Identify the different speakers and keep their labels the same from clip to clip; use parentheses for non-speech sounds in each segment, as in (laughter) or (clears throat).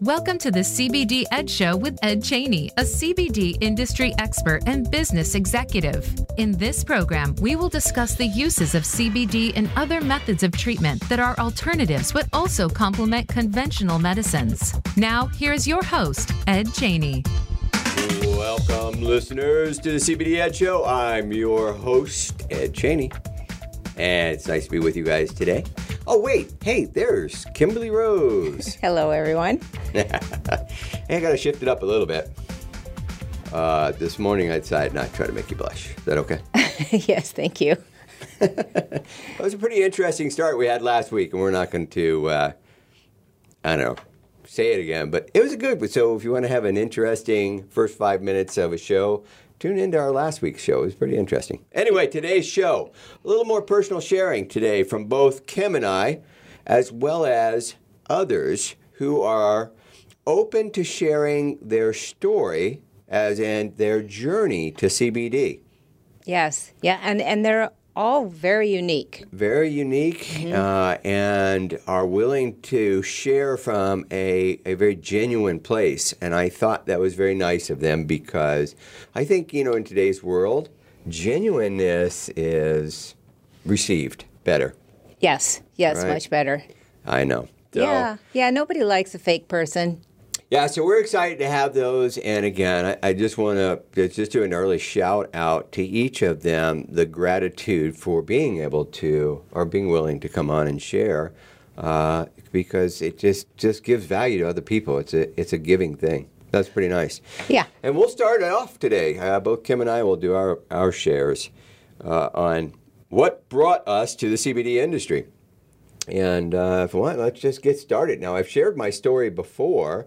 Speaker 1: Welcome to the CBD Ed Show with Ed Cheney, a CBD industry expert and business executive. In this program, we will discuss the uses of CBD and other methods of treatment that are alternatives but also complement conventional medicines. Now, here's your host, Ed Cheney.
Speaker 2: Welcome, listeners, to the CBD Ed Show. I'm your host, Ed Cheney, and it's nice to be with you guys today. Oh, wait, hey, there's Kimberly Rose. (laughs)
Speaker 3: Hello, everyone. (laughs)
Speaker 2: hey, I got to shift it up a little bit. Uh, this morning, I decided not to try to make you blush. Is that okay? (laughs)
Speaker 3: yes, thank you.
Speaker 2: that was a pretty interesting start we had last week, and we're not going to, uh, I don't know, say it again, but it was a good. one. So if you want to have an interesting first five minutes of a show, tune into our last week's show. It was pretty interesting. Anyway, today's show, a little more personal sharing today from both Kim and I, as well as others who are open to sharing their story, as in their journey to CBD.
Speaker 3: Yes, yeah, and and they're all very unique.
Speaker 2: very unique uh, and are willing to share from a, a very genuine place. And I thought that was very nice of them because I think, you know, in today's world, genuineness is received better.
Speaker 3: Yes, yes,
Speaker 2: Right.
Speaker 3: much better.
Speaker 2: I know. So-
Speaker 3: Yeah, yeah. Nobody likes a fake person.
Speaker 2: Yeah, so we're excited to have those. And again, I, I just want to just do an early shout out to each of them the gratitude for being able to or being willing to come on and share uh, because it just, just gives value to other people. It's a, it's a giving thing. That's pretty nice.
Speaker 3: Yeah.
Speaker 2: And we'll start it off today. Uh, both Kim and I will do our, our shares uh, on what brought us to the CBD industry. And uh, if you want, let's just get started. Now, I've shared my story before,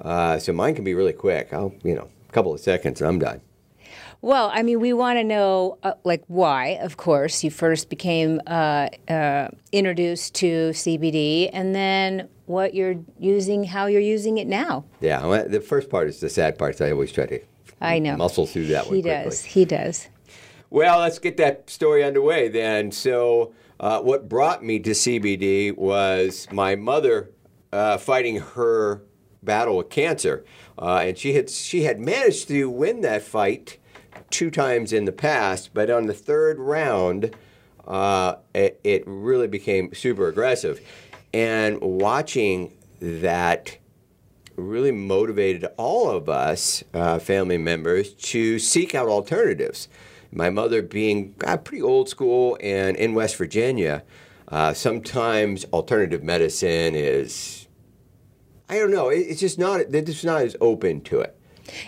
Speaker 2: uh, so mine can be really quick. I'll, you know, a couple of seconds and I'm done.
Speaker 3: Well, I mean, we want to know, uh, like, why, of course, you first became uh, uh, introduced to CBD, and then what you're using, how you're using it now.
Speaker 2: Yeah, well, the first part is the sad part. So I always try to
Speaker 3: I know.
Speaker 2: muscle through that one
Speaker 3: He does. He does.
Speaker 2: Well, let's get that story underway then. So, uh, what brought me to CBD was my mother uh, fighting her battle with cancer, uh, and she had she had managed to win that fight two times in the past, but on the third round, uh, it, it really became super aggressive, and watching that really motivated all of us uh, family members to seek out alternatives. My mother being uh, pretty old school and in West Virginia, uh, sometimes alternative medicine is, I don't know, it- it's just not, they're just not as open to it.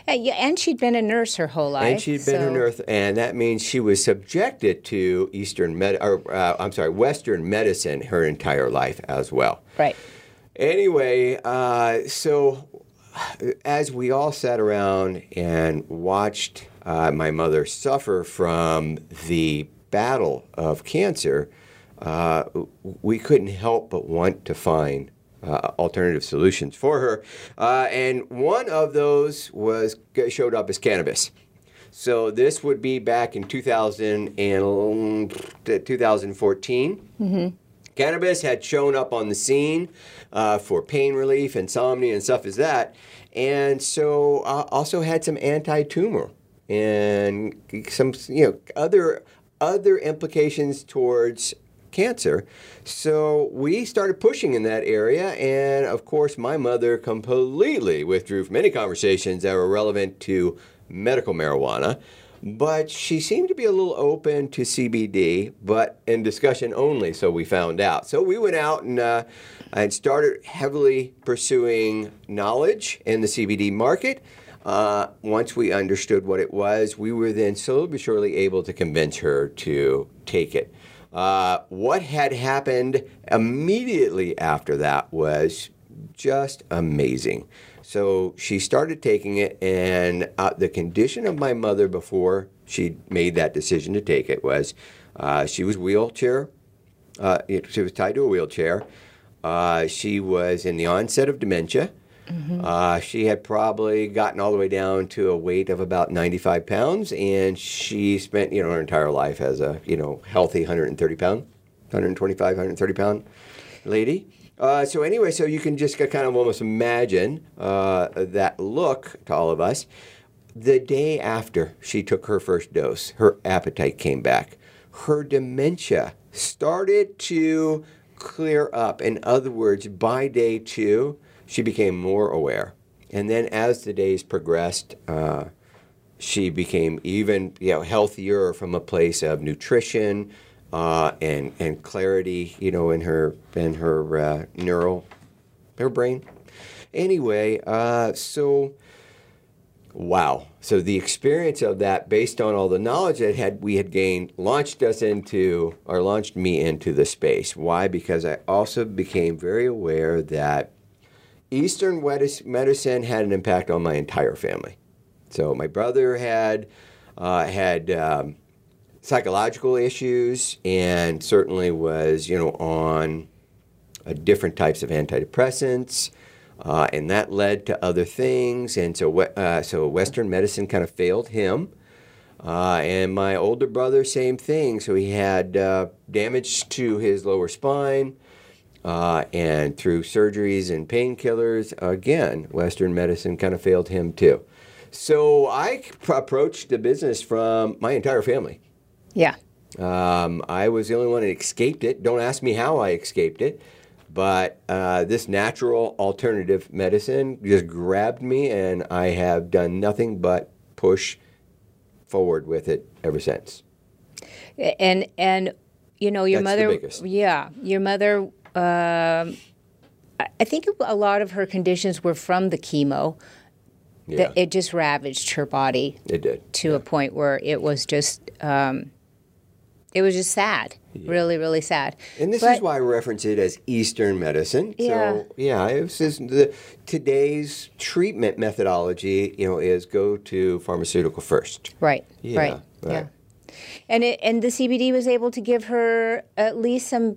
Speaker 3: And, yeah, and she'd been a nurse her whole life.
Speaker 2: And she'd been
Speaker 3: so-
Speaker 2: an earth, and that means she was subjected to Eastern med, or uh, I'm sorry, Western medicine her entire life as well.
Speaker 3: Right.
Speaker 2: Anyway, uh, so as we all sat around and watched uh, my mother suffer from the battle of cancer, uh, we couldn't help but want to find uh, alternative solutions for her. Uh, and one of those was showed up as cannabis. So this would be back in 2000 and 2014. Cannabis had shown up on the scene uh, for pain relief, insomnia, and stuff as that, and so uh, also had some anti-tumor and some you know other other implications towards cancer. So we started pushing in that area, and of course, my mother completely withdrew from any conversations that were relevant to medical marijuana. But she seemed to be a little open to CBD, but in discussion only, so we found out. So we went out and, uh, and started heavily pursuing knowledge in the CBD market. Uh, once we understood what it was, we were then slowly but surely able to convince her to take it. Uh, what had happened immediately after that was just amazing. So she started taking it, and uh, the condition of my mother before she made that decision to take it was uh, she was wheelchair. Uh, she was tied to a wheelchair. Uh, she was in the onset of dementia. Uh, she had probably gotten all the way down to a weight of about 95 pounds, and she spent you know her entire life as a you know healthy 130 pound 125, 130 pound lady. Uh, so anyway, so you can just kind of almost imagine uh, that look to all of us. The day after she took her first dose, her appetite came back. Her dementia started to clear up. In other words, by day two, she became more aware. And then as the days progressed, uh, she became even you know healthier from a place of nutrition uh, and and clarity, you know, in her in her uh, neural her brain. Anyway, uh, so wow. So the experience of that, based on all the knowledge that had we had gained, launched us into or launched me into the space. Why? Because I also became very aware that Eastern medicine had an impact on my entire family. So my brother had uh, had um, psychological issues and certainly was you know on uh, different types of antidepressants. Uh, and that led to other things, and so uh, so Western medicine kind of failed him. Uh, and my older brother, same thing. So he had uh, damage to his lower spine, uh, and through surgeries and painkillers, again, Western medicine kind of failed him too. So I approached the business from my entire family.
Speaker 3: Yeah.
Speaker 2: Um, I was the only one that escaped it. Don't ask me how I escaped it. But uh, this natural alternative medicine just grabbed me, and I have done nothing but push forward with it ever since.
Speaker 3: And and you know your
Speaker 2: That's
Speaker 3: mother, yeah, your mother. Um, I think a lot of her conditions were from the chemo
Speaker 2: Yeah,
Speaker 3: it just ravaged her body
Speaker 2: it did.
Speaker 3: to a point where it was just um, it was just sad really really sad
Speaker 2: And this
Speaker 3: But-
Speaker 2: is why I reference it as Eastern medicine.
Speaker 3: Yeah.
Speaker 2: So yeah, was just the today's treatment methodology, you know, is go to pharmaceutical first.
Speaker 3: right
Speaker 2: Yeah,
Speaker 3: right
Speaker 2: right.
Speaker 3: yeah and it and the CBD was able to give her at least some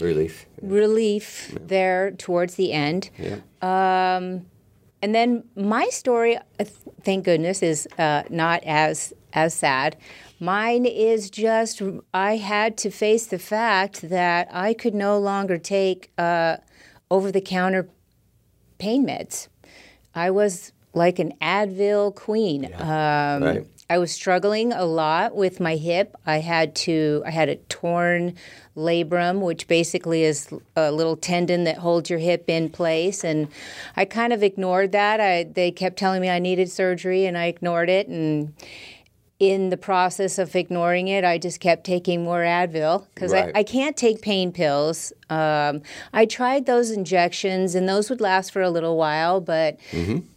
Speaker 2: Relief.
Speaker 3: relief there towards the end
Speaker 2: Yeah.
Speaker 3: and then my story uh, thank goodness is uh, not as as sad mine is just i had to face the fact that i could no longer take uh, over-the-counter pain meds i was like an advil queen um,
Speaker 2: Right.
Speaker 3: I was struggling a lot with my hip. I had to I had a torn labrum, which basically is a little tendon that holds your hip in place and I kind of ignored that. I they kept telling me I needed surgery and I ignored it and in the process of ignoring it, I just kept taking more Advil because
Speaker 2: Right.
Speaker 3: I, I can't take pain pills. Um, I tried those injections, and those would last for a little while, but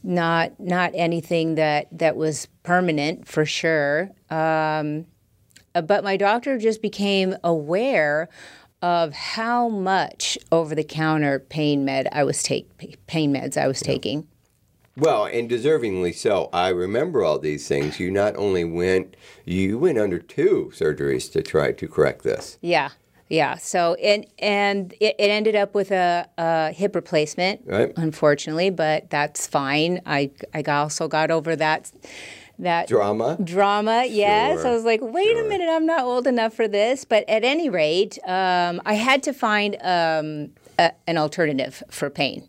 Speaker 3: not not anything that that was permanent for sure. Um, uh, but my doctor just became aware of how much over-the-counter pain med I was take pain meds I was taking.
Speaker 2: Well, and deservingly so. I remember all these things. You not only went, you went under two surgeries to try to correct this.
Speaker 3: Yeah, yeah. So and and it, it ended up with a, a hip replacement,
Speaker 2: Right.
Speaker 3: unfortunately, but that's fine. I I also got over that that
Speaker 2: Drama.
Speaker 3: drama. Yes,
Speaker 2: Sure,
Speaker 3: I was like, wait
Speaker 2: sure.
Speaker 3: a minute, I'm not old enough for this. But at any rate, um, I had to find um, a, an alternative for pain.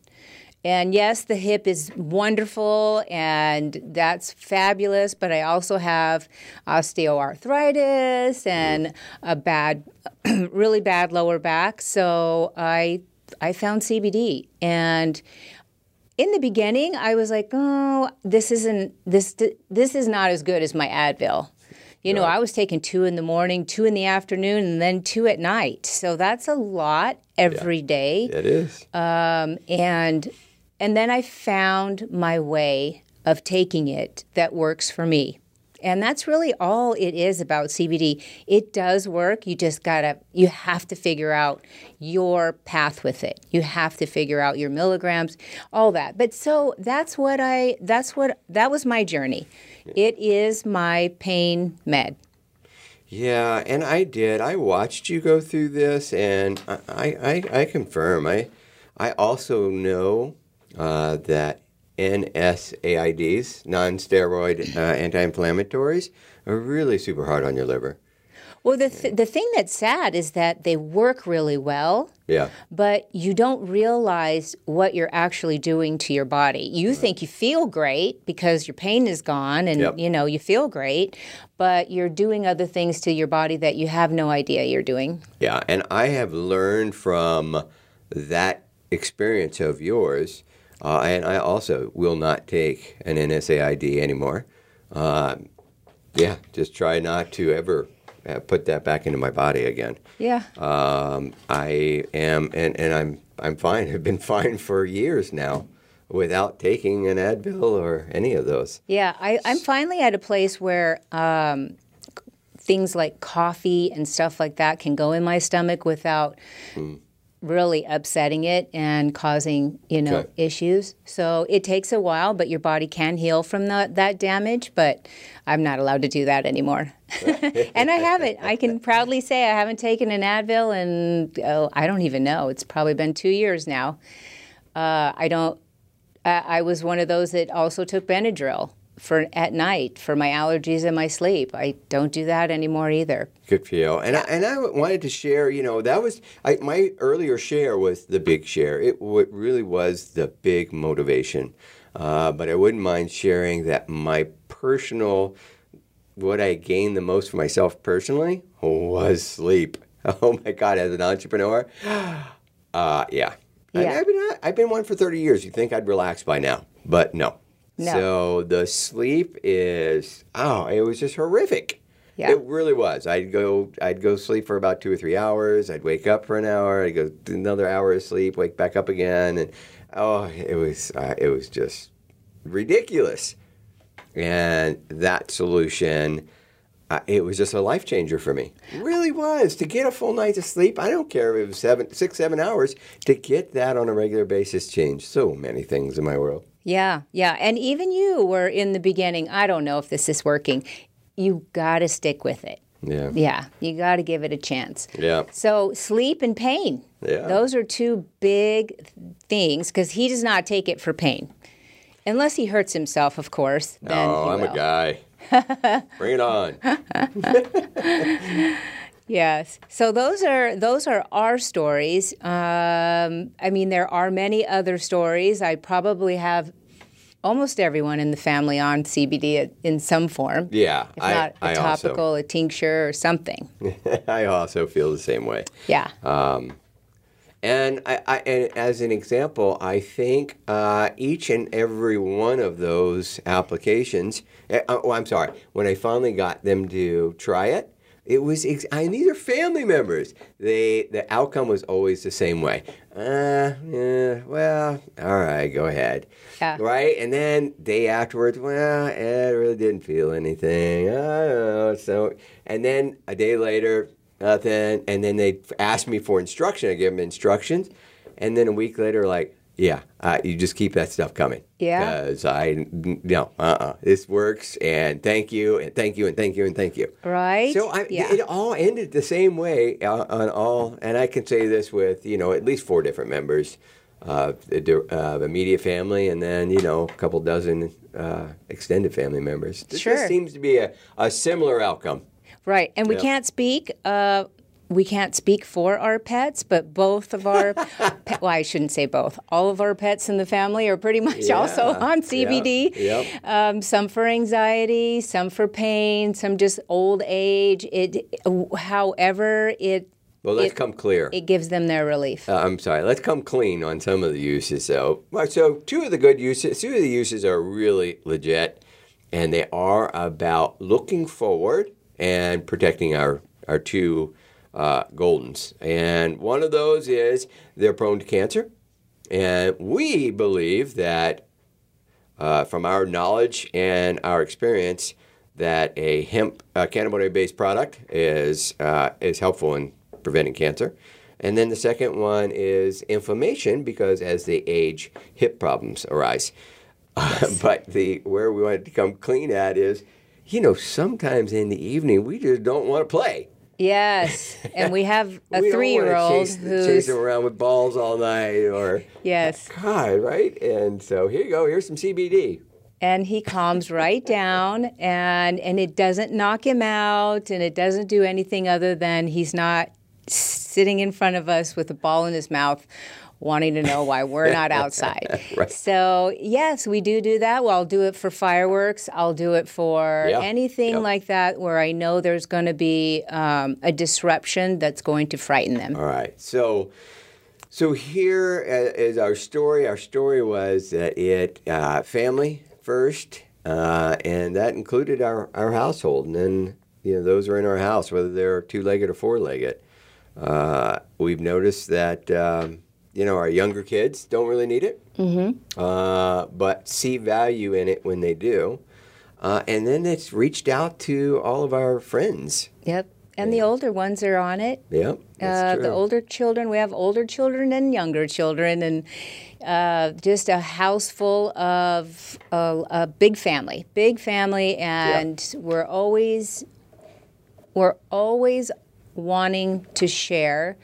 Speaker 3: And yes, the hip is wonderful and that's fabulous, but I also have osteoarthritis and a bad, (clears throat) really bad lower back. So I, I found CBD and in the beginning, I was like, "Oh, this isn't this this is not as good as my Advil." You know. I was taking two in the morning, two in the afternoon, and then two at night. So that's a lot every day.
Speaker 2: It is.
Speaker 3: Um, and and then I found my way of taking it that works for me. And that's really all it is about CBD. It does work. You just gotta, you have to figure out your path with it. You have to figure out your milligrams, all that. But so that's what I, that's what, that was my journey. It is my pain med.
Speaker 2: Yeah, and I did. I watched you go through this, and I, I, I confirm. I, I also know uh, that NSAIDs, non-steroid uh, anti-inflammatories, are really super hard on your liver.
Speaker 3: Well, the th- the thing that's sad is that they work really well,
Speaker 2: Yeah.
Speaker 3: but you don't realize what you're actually doing to your body. You think you feel great because your pain is gone and
Speaker 2: Yep.
Speaker 3: you know you feel great, but you're doing other things to your body that you have no idea you're doing.
Speaker 2: Yeah, and I have learned from that experience of yours, uh, and I also will not take an NSAID anymore. Um, yeah, just try not to ever uh, put that back into my body again.
Speaker 3: Yeah.
Speaker 2: Um, I am, and, and I'm I'm fine. (laughs) I've been fine for years now, without taking an Advil or any of those.
Speaker 3: Yeah, I, I'm finally at a place where um, things like coffee and stuff like that can go in my stomach without really upsetting it and causing you know
Speaker 2: Okay.
Speaker 3: issues. So it takes a while, but your body can heal from the, that damage. But I'm not allowed to do that anymore, (laughs) and I haven't. I can proudly say I haven't taken an Advil, and oh, I don't even know. It's probably been two years now. Uh, I don't. I I was one of those that also took Benadryl for at night for my allergies and my sleep. I don't do that anymore either.
Speaker 2: Good for you. And I, and I wanted to share. You know, that was I, my earlier share was the big share. It, w- really was the big motivation. Uh, but I wouldn't mind sharing that my personal, what I gained the most for myself personally was sleep. (laughs) Oh my God! As an entrepreneur, (gasps) uh, yeah.
Speaker 3: Yeah.
Speaker 2: I've been I've been one for thirty years. You think I'd relax by now, but no.
Speaker 3: No.
Speaker 2: So the sleep is oh, it was just horrific.
Speaker 3: Yeah.
Speaker 2: It really was. I'd go I'd go sleep for about two or three hours. I'd wake up for an hour. I'd go another hour of sleep, wake back up again, and oh, it was uh, it was just ridiculous. And that solution, uh, it was just a life changer for me. It really was to get a full night of sleep. I don't care if it was seven, six, seven hours. To get that on a regular basis changed so many things in my world.
Speaker 3: Yeah, yeah. And even you were in the beginning, I don't know if this is working. You got to stick with it.
Speaker 2: Yeah.
Speaker 3: Yeah, you got to give it a chance.
Speaker 2: Yeah.
Speaker 3: So, sleep and pain.
Speaker 2: Yeah.
Speaker 3: Those are two big things because he does not take it for pain. Unless he hurts himself, of course. Then
Speaker 2: Oh, I'm
Speaker 3: will.
Speaker 2: a guy. (laughs) Bring it on. (laughs)
Speaker 3: Yes. So those are those are our stories. Um, I mean, there are many other stories. I probably have almost everyone in the family on CBD in some form.
Speaker 2: Yeah.
Speaker 3: If not a
Speaker 2: I
Speaker 3: topical, a tincture, or something. (laughs)
Speaker 2: I also feel the same way.
Speaker 3: Yeah.
Speaker 2: And, I, I, and as an example, I think uh, each and every one of those applications. Uh, oh, I'm sorry. When I finally got them to try it, it was. Ex- I, these are family members. They the outcome was always the same way. Uh, yeah, well, all right, go ahead.
Speaker 3: Yeah.
Speaker 2: Right, and then day afterwards, well, I really didn't feel anything. I don't know. So, and then a day later, nothing. And then they asked me for instruction. I give them instructions, and then a week later, like, yeah, uh, you just keep that stuff coming.
Speaker 3: Yeah.
Speaker 2: Because I no, uh, uh this works, and thank you, and thank you, and thank you, and thank you.
Speaker 3: Right?
Speaker 2: So I,
Speaker 3: Yeah.
Speaker 2: it all ended the same way uh, on all, and I can say this with you know at least four different members, uh, the di- uh, immediate family, and then you know a couple dozen uh, extended family members. This
Speaker 3: Sure.
Speaker 2: just seems to be a, a similar outcome.
Speaker 3: Right. And we
Speaker 2: Yeah.
Speaker 3: can't speak. Uh, we can't speak for our pets, but both of our, (laughs) pe- well, I shouldn't say both. All of our pets in the family are pretty much also on CBD.
Speaker 2: Yep.
Speaker 3: Um, some for anxiety, some for pain, some just old age. It, however, it
Speaker 2: Well, let's
Speaker 3: It-
Speaker 2: come clear.
Speaker 3: it gives them their relief.
Speaker 2: Uh, I'm sorry. Let's come clean on some of the uses, though. So two of the good uses, two of the uses are really legit, and they are about looking forward and protecting our our two uh, goldens. And one of those is they're prone to cancer, and we believe that uh, from our knowledge and our experience that a hemp uh, cannabinoid-based product is uh, is helpful in preventing cancer. And then the second one is inflammation because as they age, hip problems arise. (laughs) but the where we want to come clean at is, you know, sometimes in the evening we just don't want to play.
Speaker 3: Yes. And we have a (laughs)
Speaker 2: we
Speaker 3: three year
Speaker 2: don't
Speaker 3: old
Speaker 2: want to chase,
Speaker 3: who's.
Speaker 2: chase them around with balls all night or
Speaker 3: Yes.
Speaker 2: God, right? And so here you go. Here's some CBD.
Speaker 3: and he calms right down and and it doesn't knock him out and it doesn't do anything other than he's not sitting in front of us with a ball in his mouth wanting to know why we're not (laughs) outside. (laughs)
Speaker 2: Right.
Speaker 3: So, yes, we do do that. Well, I'll do it for fireworks. I'll do it for
Speaker 2: Yeah.
Speaker 3: anything like that where I know there's going to be um, a disruption that's going to frighten them.
Speaker 2: All right. So, so here uh, our story. Our story was that it uh, family first, uh, and that included our, our household, and then you know those are in our house, whether they're two legged or four legged. Uh, we've noticed that um, you know our younger kids don't really need it, mm-hmm. uh, but see value in it when they do. Uh, and then it's reached out to all of our friends.
Speaker 3: Yep. And the older ones are on it.
Speaker 2: Yep,
Speaker 3: Uh,
Speaker 2: true.
Speaker 3: the older children, we have older children and younger children, and uh, just a house full of a, a big family, big family, and we're always we're always wanting to share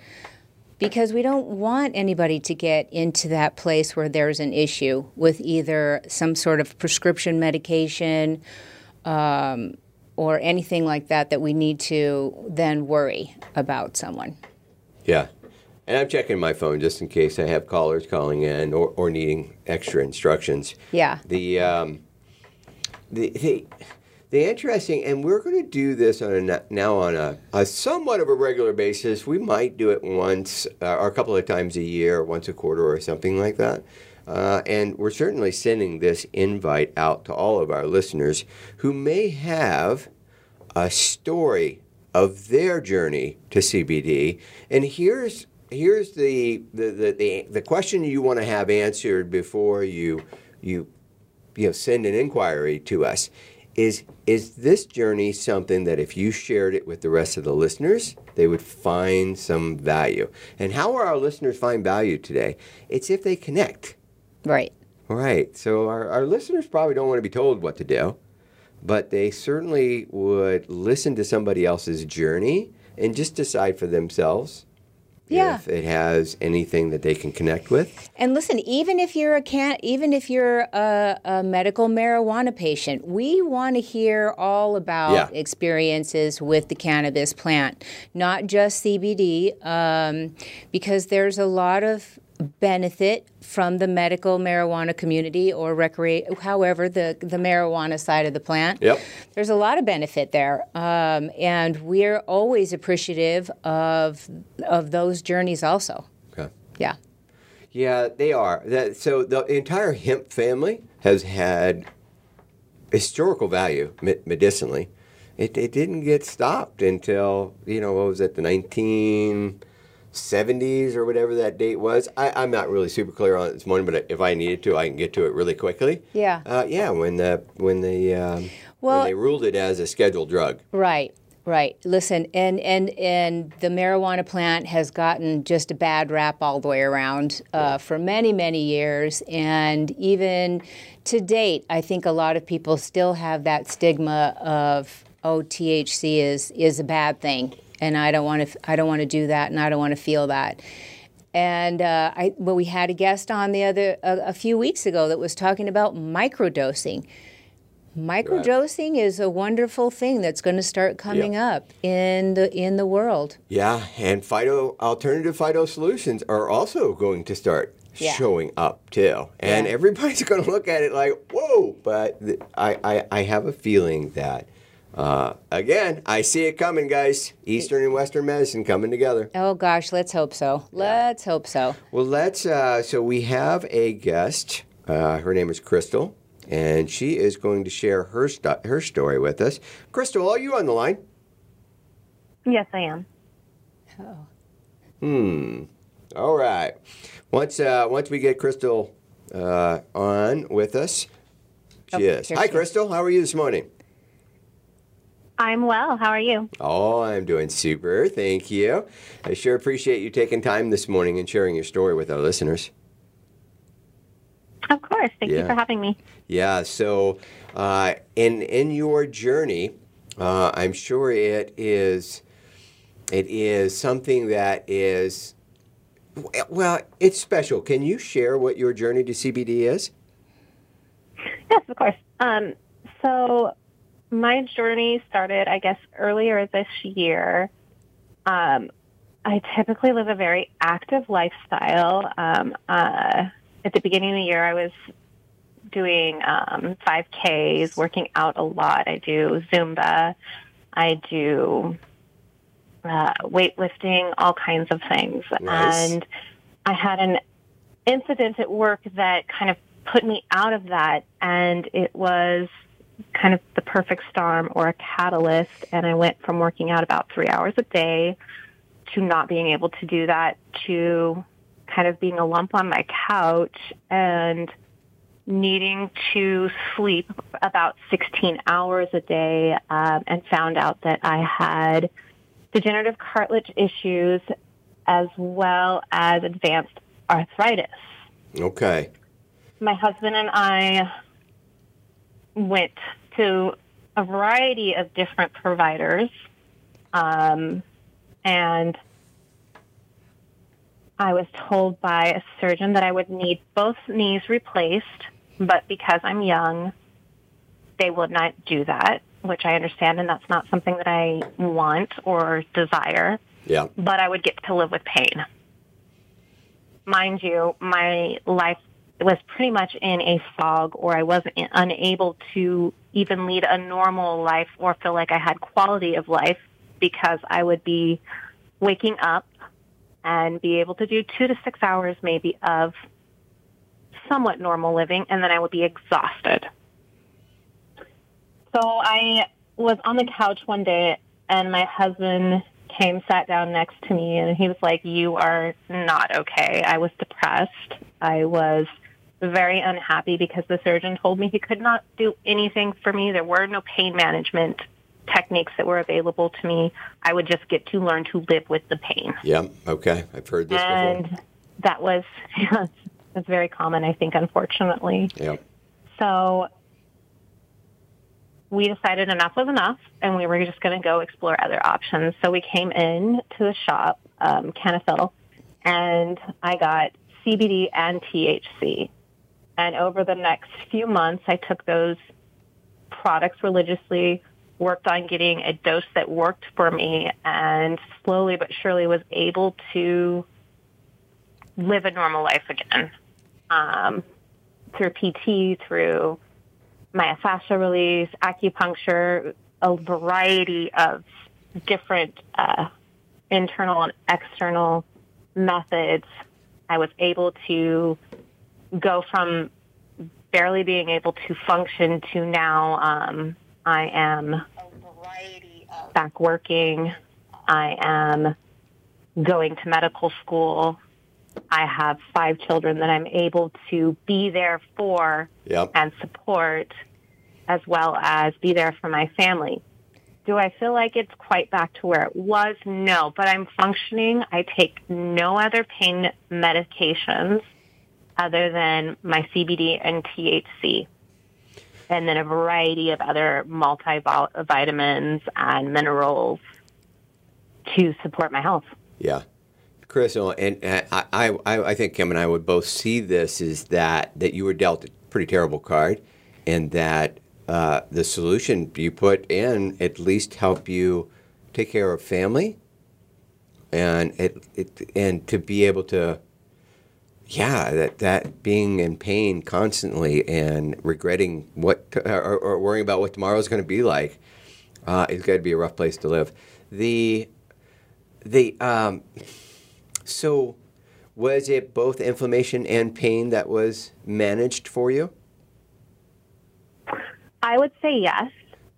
Speaker 3: because we don't want anybody to get into that place where there's an issue with either some sort of prescription medication um, or anything like that that we need to then worry about someone.
Speaker 2: Yeah. And I'm checking my phone just in case I have callers calling in or, or needing extra instructions.
Speaker 3: Yeah.
Speaker 2: The, um, the, the, the interesting, and we're going to do this on a, now on a, a somewhat of a regular basis. We might do it once uh, or a couple of times a year, once a quarter or something like that. Uh, and we're certainly sending this invite out to all of our listeners who may have a story of their journey to CBD. And here's here's the the, the, the, the question you want to have answered before you you you know send an inquiry to us is is this journey something that if you shared it with the rest of the listeners they would find some value and how are our listeners find value today it's if they connect
Speaker 3: Right.
Speaker 2: all right. So our, our listeners probably don't want to be told what to do, but they certainly would listen to somebody else's journey and just decide for themselves
Speaker 3: Yeah.
Speaker 2: if it has anything that they can connect with.
Speaker 3: And listen, even if you're a can, even if you're a, a medical marijuana patient, we want to hear all about
Speaker 2: Yeah.
Speaker 3: experiences with the cannabis plant, not just CBD, um, because there's a lot of benefit from the medical marijuana community or recreate however the the marijuana side of the plant
Speaker 2: Yep.
Speaker 3: there's a lot of benefit there um, and we're always appreciative of of those journeys also
Speaker 2: Okay.
Speaker 3: yeah
Speaker 2: Yeah, they are. That, so the entire hemp family has had historical value me- medicinally. It, it didn't get stopped until, you know, what was it, the 1970s or whatever that date was. I, I'm not really super clear on it this morning, but if I needed to, I can get to it really quickly.
Speaker 3: Yeah.
Speaker 2: Uh, yeah, when the when the um,
Speaker 3: Well-
Speaker 2: when they ruled it as a scheduled drug.
Speaker 3: Right, right. Listen, and and and the marijuana plant has gotten just a bad rap all the way around uh, for many many years, and even to date, I think a lot of people still have that stigma of oh THC is is a bad thing, and I don't want to I don't want to do that, and I don't want to feel that. And uh, I, well, we had a guest on the other a, a few weeks ago that was talking about microdosing. Microdosing is a wonderful thing that's going to start coming up in the in the world.
Speaker 2: Yeah, and phyto alternative phyto solutions are also going to start
Speaker 3: Yeah.
Speaker 2: showing up too, and
Speaker 3: Yeah.
Speaker 2: everybody's (laughs) going to look at it like, "Whoa!" But th- I, I, I have a feeling that, uh, again, I see it coming, guys. Eastern and Western medicine coming together.
Speaker 3: Oh gosh, let's hope so. Let's hope so.
Speaker 2: Well, let's. Uh, so we have a guest. Uh, her name is Crystal, and she is going to share her sto- her story with us. Crystal, are you on the line?
Speaker 4: Yes, I am. Oh.
Speaker 2: Hmm. All right. Once uh, once we get Crystal uh, on with us, she
Speaker 3: Oh,
Speaker 2: is. Hi,
Speaker 3: she is.
Speaker 2: Crystal. How are you this morning?
Speaker 4: I'm well. How are you?
Speaker 2: Oh, I'm doing super. Thank you. I sure appreciate you taking time this morning and sharing your story with our listeners.
Speaker 4: Of course. Thank
Speaker 2: Yeah.
Speaker 4: you for having me.
Speaker 2: Yeah. So, uh, in in your journey, uh, I'm sure it is it is something that is well, it's special. Can you share what your journey to CBD is?
Speaker 4: Yes, of course. Um, so my journey started, I guess, earlier this year. Um, I typically live a very active lifestyle. Um, uh, at the beginning of the year, I was doing um, 5Ks, working out a lot. I do Zumba. I do uh, weightlifting, all kinds of things.
Speaker 2: Nice.
Speaker 4: And I had an incident at work that kind of put me out of that, and it was kind of the perfect storm or a catalyst. And I went from working out about three hours a day to not being able to do that to kind of being a lump on my couch and needing to sleep about 16 hours a day um, and found out that I had degenerative cartilage issues as well as advanced arthritis.
Speaker 2: Okay.
Speaker 4: My husband and I went to a variety of different providers, um, and I was told by a surgeon that I would need both knees replaced, but because I'm young, they would not do that, which I understand, and that's not something that I want or desire,
Speaker 2: Yeah.
Speaker 4: but I would get to live with pain. Mind you, my life was pretty much in a fog, or I was not unable to even lead a normal life or feel like I had quality of life because I would be waking up and be able to do two to six hours maybe of somewhat normal living, and then I would be exhausted. So I was on the couch one day, and my husband came, sat down next to me, and he was like, You are not okay. I was depressed. I was very unhappy because the surgeon told me he could not do anything for me. There were no pain management techniques that were available to me. I would just get to learn to live with the pain.
Speaker 2: Yeah. Okay. I've heard this before.
Speaker 4: And that was (laughs) that's very common, I think, unfortunately.
Speaker 2: Yeah.
Speaker 4: So we decided enough was enough, and we were just going to go explore other options. So we came in to the shop, um, Canafil, and I got CBD and THC. And over the next few months, I took those products religiously, worked on getting a dose that worked for me, and slowly but surely was able to live a normal life again um, through PT, through myofascial release, acupuncture, a variety of different uh, internal and external methods. I was able to go from barely being able to function to now um, I am back working. I am going to medical school. I have five children that I'm able to be there for
Speaker 2: Yep.
Speaker 4: and support, as well as be there for my family. Do I feel like it's quite back to where it was? No, but I'm functioning. I take no other pain medications other than my CBD and THC, and then a variety of other multivitamins and minerals to support my health.
Speaker 2: Yeah. Chris, and uh, I, I, I think Kim and I would both see this is that that you were dealt a pretty terrible card, and that uh, the solution you put in at least help you take care of family, and it, it and to be able to, yeah, that that being in pain constantly and regretting what or, or worrying about what tomorrow is going to be like, uh, it's got to be a rough place to live. The the um, so, was it both inflammation and pain that was managed for you?
Speaker 4: I would say yes.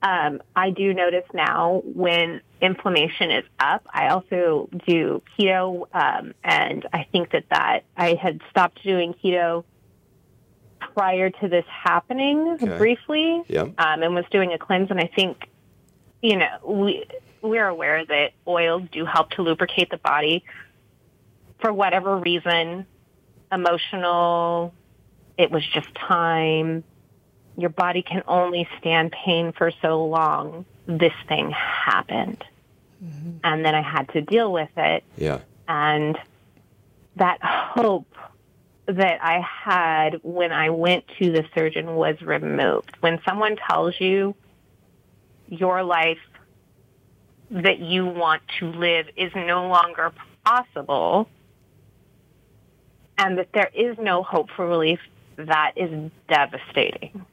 Speaker 4: Um, I do notice now when inflammation is up. I also do keto, um, and I think that that I had stopped doing keto prior to this happening
Speaker 2: Okay.
Speaker 4: briefly,
Speaker 2: Yeah.
Speaker 4: um, and was doing a cleanse. And I think, you know, we we're aware that oils do help to lubricate the body. For whatever reason, emotional, it was just time your body can only stand pain for so long. This thing happened. Mm-hmm. And then I had to deal with it.
Speaker 2: Yeah.
Speaker 4: And that hope that I had when I went to the surgeon was removed. When someone tells you your life that you want to live is no longer possible and that there is no hope for relief, that is devastating.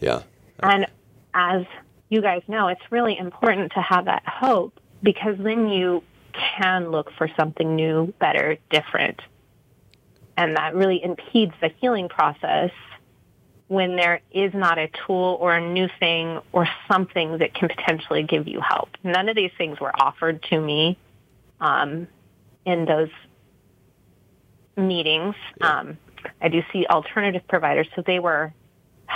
Speaker 2: Yeah.
Speaker 4: And as you guys know, it's really important to have that hope because then you can look for something new, better, different. And that really impedes the healing process when there is not a tool or a new thing or something that can potentially give you help. None of these things were offered to me um, in those meetings.
Speaker 2: Yeah.
Speaker 4: Um, I do see alternative providers, so they were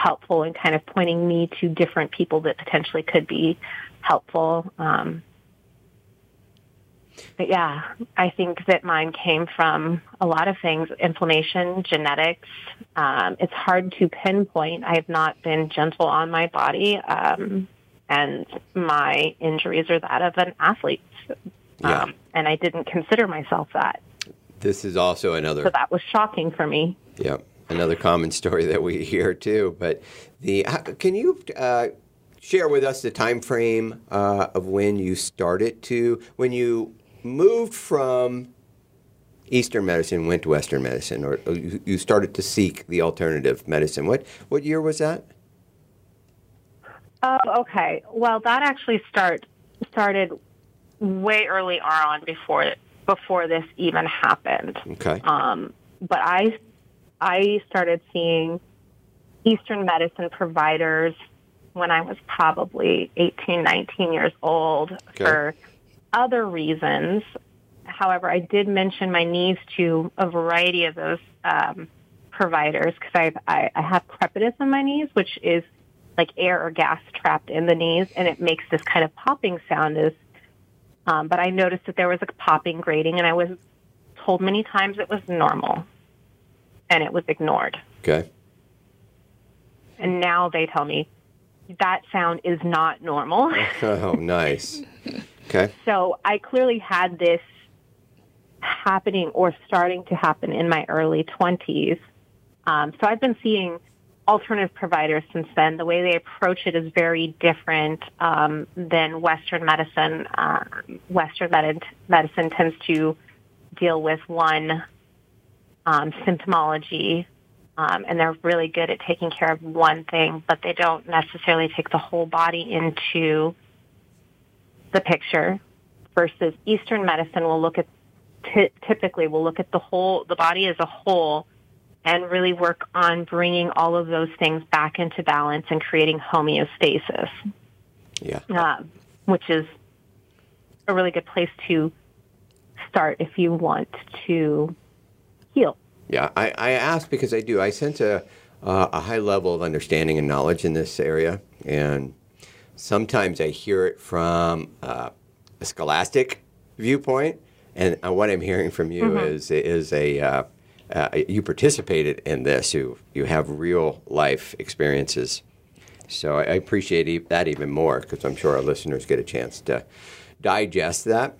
Speaker 4: helpful in kind of pointing me to different people that potentially could be helpful. Um, but yeah, I think that mine came from a lot of things, inflammation, genetics. Um, it's hard to pinpoint. I have not been gentle on my body, um, and my injuries are that of an athlete.
Speaker 2: Yeah.
Speaker 4: Um, and I didn't consider myself that.
Speaker 2: This is also another
Speaker 4: So that was shocking for me.
Speaker 2: Yeah, another common story that we hear too. But the can you uh, share with us the time frame uh, of when you started to when you moved from Eastern medicine went to Western medicine, or you started to seek the alternative medicine? What what year was that?
Speaker 4: Oh, okay. Well, that actually start started way early on before before this even happened.
Speaker 2: Okay,
Speaker 4: Um, but I I started seeing Eastern medicine providers when I was probably 18, 19 years old
Speaker 2: Okay.
Speaker 4: for other reasons. However, I did mention my knees to a variety of those um, providers because I, I have crepitus in my knees, which is like air or gas trapped in the knees, and it makes this kind of popping sound. As um, but I noticed that there was a popping grating, and I was told many times it was normal, and it was ignored.
Speaker 2: okay,
Speaker 4: And now they tell me that sound is not normal. (laughs)
Speaker 2: oh nice. Okay,
Speaker 4: So I clearly had this happening or starting to happen in my early 20s. Um, so I've been seeing alternative providers since then. The way they approach it is very different um, than Western medicine. Uh, Western med- medicine tends to deal with one um, symptomology, um, and they're really good at taking care of one thing, but they don't necessarily take the whole body into the picture versus Eastern medicine will look at ty- typically will look at the whole the body as a whole and really work on bringing all of those things back into balance and creating homeostasis,
Speaker 2: yeah,
Speaker 4: um, which is a really good place to start if you want to heal.
Speaker 2: yeah. I, I ask because I do. I sense a uh, a high level of understanding and knowledge in this area, and sometimes I hear it from uh, a scholastic viewpoint, and uh, what I'm hearing from you is is a uh, uh, you participated in this. You you have real life experiences, so I, I appreciate that even more because I'm sure our listeners get a chance to digest that,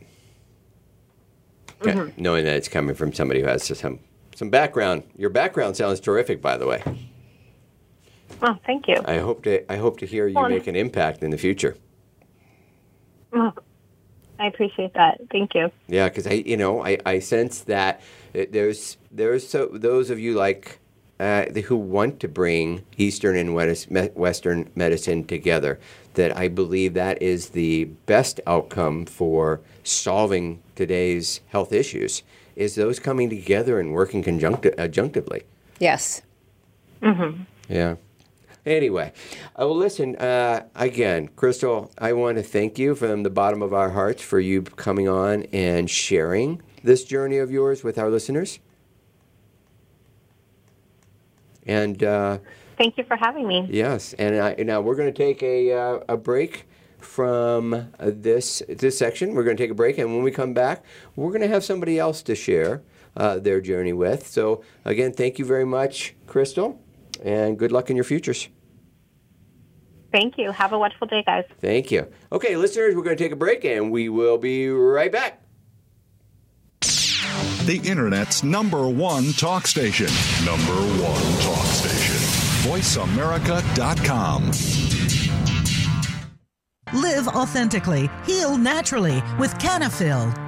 Speaker 2: Okay, knowing that it's coming from somebody who has some some background. Your background sounds terrific, by the way.
Speaker 4: Oh, thank you.
Speaker 2: I hope to I hope to hear you
Speaker 4: Well,
Speaker 2: make an impact in the future.
Speaker 4: Oh, I appreciate that. Thank you.
Speaker 2: Yeah, because I you know I, I sense that it- there's there's so those of you like uh, the- who want to bring Eastern and Wes- Western medicine together. That I believe that is the best outcome for solving today's health issues. Is those coming together and working conjuncti- adjunctively.
Speaker 3: Yes.
Speaker 2: Yeah. Anyway, uh, well, listen, uh, again, Crystal, I want to thank you from the bottom of our hearts for you coming on and sharing this journey of yours with our listeners. And uh,
Speaker 4: Thank you for having me.
Speaker 2: yes, and I, now we're going to take a, uh, a break from uh, this this section. We're going to take a break, and when we come back, we're going to have somebody else to share uh, their journey with. So, again, thank you very much, Crystal, and good luck in your futures.
Speaker 4: Thank you. Have a wonderful day, guys.
Speaker 2: Thank you. Okay, listeners, we're going to take a break, and we will be right back.
Speaker 5: the Internet's number one talk station. Number one talk station. VoiceAmerica.com.
Speaker 6: Live authentically, heal naturally with Canafil.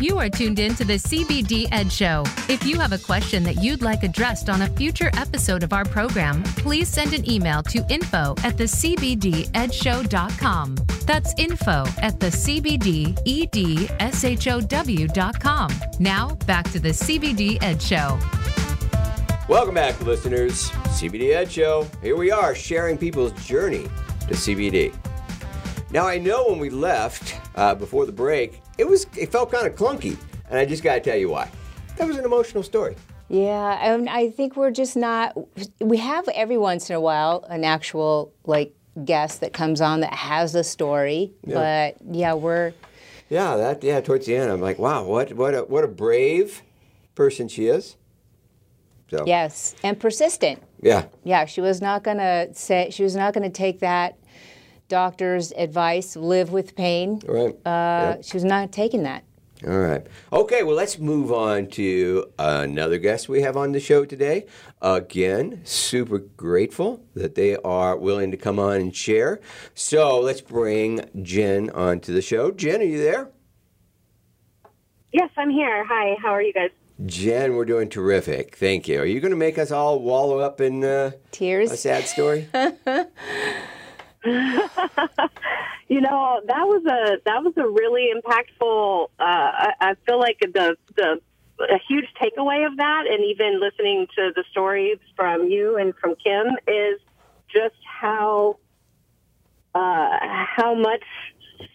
Speaker 1: You are tuned in to the CBD Ed Show. If you have a question that you'd like addressed on a future episode of our program, please send an email to info at the CBDEdshow.com. That's info at the CBDEDSHOW.com. Now, back to the CBD Ed Show.
Speaker 2: Welcome back, listeners. CBD Ed Show. Here we are, sharing people's journey to CBD. Now, I know when we left uh, before the break, it was it felt kind of clunky, and I just got to tell you why. That was an emotional story.
Speaker 3: Yeah, and I think we're just not. We have every once in a while an actual like guest that comes on that has a story,
Speaker 2: Yeah.
Speaker 3: but yeah, we're
Speaker 2: Yeah, that yeah. Towards the end, I'm like, wow, what what a what a brave person she is. So
Speaker 3: yes, and persistent.
Speaker 2: yeah,
Speaker 3: Yeah, she was not gonna say she was not gonna take that doctor's advice, live with pain.
Speaker 2: all right.
Speaker 3: Uh,
Speaker 2: Yep.
Speaker 3: She was not taking that.
Speaker 2: All right. Okay, well, let's move on to another guest we have on the show today. Again, super grateful that they are willing to come on and share. So let's bring Jen onto the show. Jen, are you there?
Speaker 7: Yes, I'm here. Hi, how are you guys?
Speaker 2: Jen, we're doing terrific. Thank you. Are you going to make us all wallow up in uh,
Speaker 3: Tears.
Speaker 2: a sad story? (laughs) (laughs)
Speaker 7: You know, that was a that was a really impactful. Uh, I, I feel like the the a huge takeaway of that, and even listening to the stories from you and from Kim, is just how uh, how much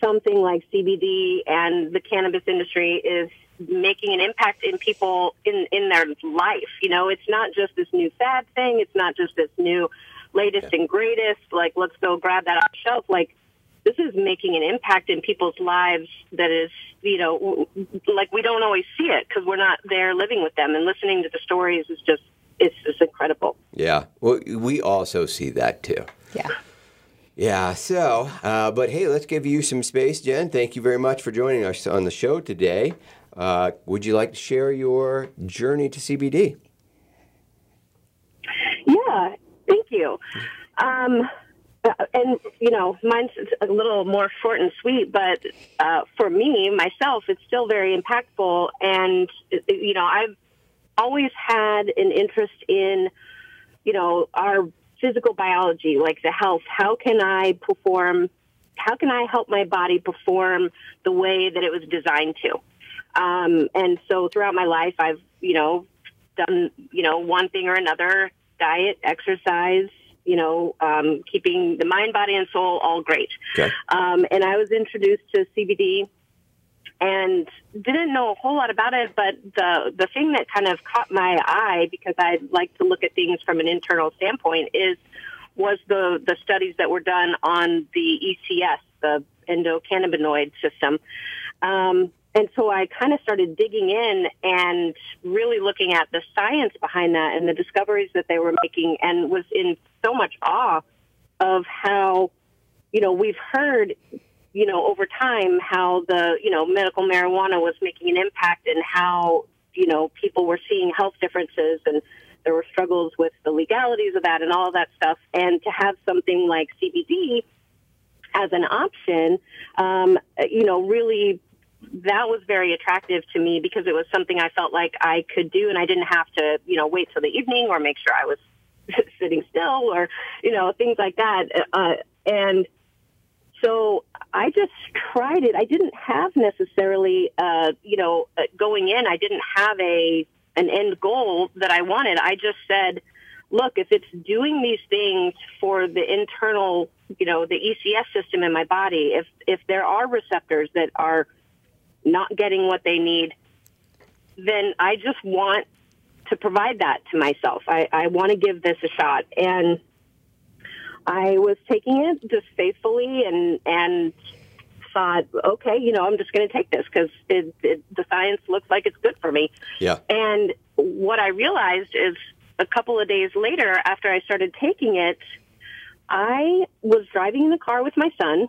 Speaker 7: something like CBD and the cannabis industry is making an impact in people in in their life. You know, it's not just this new fad thing. It's not just this new latest and greatest. Like, let's go grab that off the shelf. Like, this is making an impact in people's lives that is, you know, w- w- like we don't always see it because we're not there living with them. And listening to the stories is just it's it's incredible.
Speaker 2: yeah. Well, we also see that too.
Speaker 3: Yeah.
Speaker 2: Yeah, so, uh, but hey, let's give you some space, Jen. Thank you very much for joining us on the show today. Uh, would you like to share your journey to CBD?
Speaker 7: Yeah, thank you. Um, uh, and you know, mine's a little more short and sweet, but uh, for me, myself, it's still very impactful. And you know, I've always had an interest in, you know, our physical biology, like the health. How can I perform? How can I help my body perform the way that it was designed to? Um, and so throughout my life, I've, you know, done, you know, one thing or another, diet, exercise, you know, um, keeping the mind, body, and soul all great.
Speaker 2: Okay.
Speaker 7: Um, and I was introduced to CBD and didn't know a whole lot about it, but the, the thing that kind of caught my eye because I like to look at things from an internal standpoint is, was the, the studies that were done on the ECS, the endocannabinoid system. Um, and so I kind of started digging in and really looking at the science behind that and the discoveries that they were making and was in so much awe of how, you know, we've heard you know, over time, how the, you know, medical marijuana was making an impact and how, you know, people were seeing health differences and there were struggles with the legalities of that and all that stuff. And to have something like CBD as an option, um, you know, really that was very attractive to me because it was something I felt like I could do and I didn't have to, you know, wait till the evening or make sure I was (laughs) sitting still or, you know, things like that. Uh, and so I just tried it. I didn't have necessarily, uh, you know, uh, going in, I didn't have a, an end goal that I wanted. I just said, look, if it's doing these things for the internal, you know, the ECS system in my body, if, if there are receptors that are not getting what they need, then I just want to provide that to myself. I, I want to give this a shot. And I was taking it just faithfully and, and thought, okay, you know, I'm just going to take this because it, it, the science looks like it's good for me.
Speaker 2: Yeah.
Speaker 7: And what I realized is a couple of days later, after I started taking it, I was driving in the car with my son,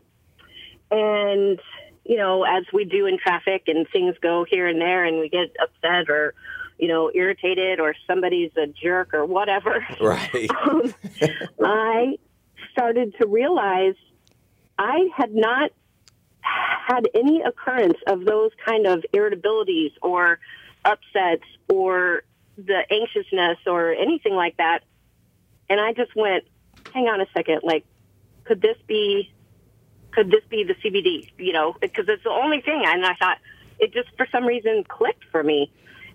Speaker 7: and you know, as we do in traffic, and things go here and there, and we get upset or you know irritated, or somebody's a jerk or whatever. (laughs)
Speaker 2: Right. (laughs)
Speaker 7: um, I started to realize I had not had any occurrence of those kind of irritabilities or upsets or the anxiousness or anything like that. And I just went, hang on a second, like, could this be, could this be the CBD? You know, because it's the only thing. And I thought it just for some reason clicked for me.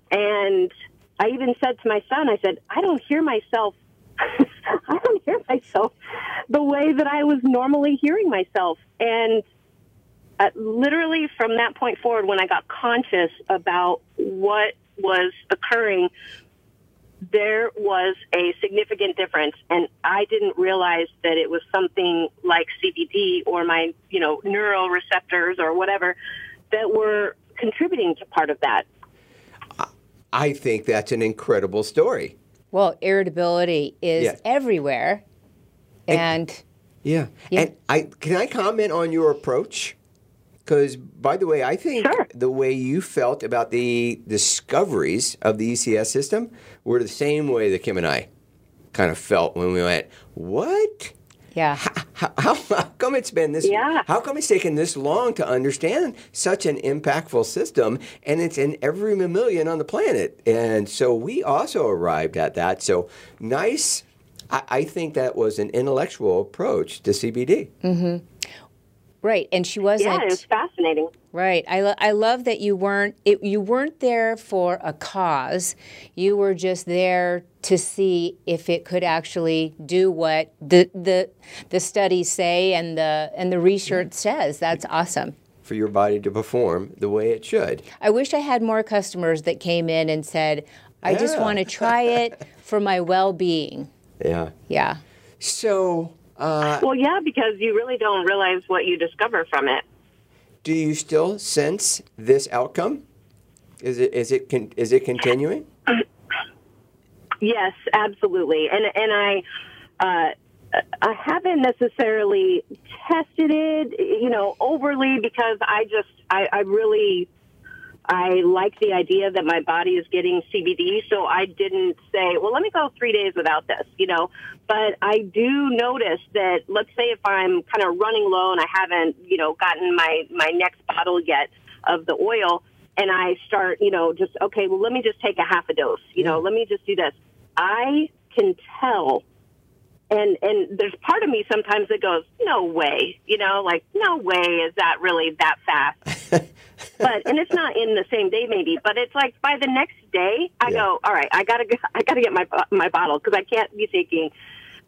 Speaker 7: And I even said to my son, I said, I don't hear myself. (laughs) I don't hear myself the way that I was normally hearing myself. And uh, literally from that point forward, when I got conscious about what was occurring, there was a significant difference, and I didn't realize that it was something like CBD or my, you know, neural receptors or whatever that were contributing to part of that.
Speaker 2: I think that's an incredible story.
Speaker 3: Well, irritability is
Speaker 2: Yeah.
Speaker 3: everywhere. And,
Speaker 2: Yeah.
Speaker 3: Yeah.
Speaker 2: And I can I comment on your approach? Because by the way, I think
Speaker 7: Sure.
Speaker 2: the way you felt about the discoveries of the ECS system were the same way that Kim and I kind of felt when we went, "What?
Speaker 3: yeah.
Speaker 2: How, how, how come it's been this?
Speaker 7: Yeah.
Speaker 2: How come it's taken this long to understand such an impactful system, and it's in every mammalian on the planet? And so we also arrived at that. So nice. I, I think that was an intellectual approach to CBD. Mm-hmm.
Speaker 3: Right. And she wasn't.
Speaker 7: Yeah, it was fascinating.
Speaker 3: Right. I, lo- I love that you weren't it, you weren't there for a cause. You were just there to see if it could actually do what the the the studies say and the and the research says. That's awesome.
Speaker 2: for your body to perform the way it should.
Speaker 3: I wish I had more customers that came in and said, "I just want to try it (laughs) for my well-being."
Speaker 2: Yeah.
Speaker 3: Yeah.
Speaker 2: So, uh,
Speaker 7: Well, yeah, because you really don't realize what you discover from it.
Speaker 2: do you still sense this outcome? Is it is it con- is it continuing?
Speaker 7: Yes, absolutely. And and I uh, I haven't necessarily tested it, you know, overly because I just I, I really I like the idea that my body is getting CBD, so I didn't say, well, let me go three days without this, you know. But I do notice that, let's say, if I'm kind of running low and I haven't, you know, gotten my my next bottle yet of the oil, and I start, you know, just okay, well, let me just take a half a dose, you know, let me just do this. I can tell and and there's part of me sometimes that goes no way you know like no way is that really that fast (laughs) but and it's not in the same day maybe but it's like by the next day i
Speaker 2: Yeah.
Speaker 7: go all right i gotta go- (laughs) i gotta get my my bottle because i can't be taking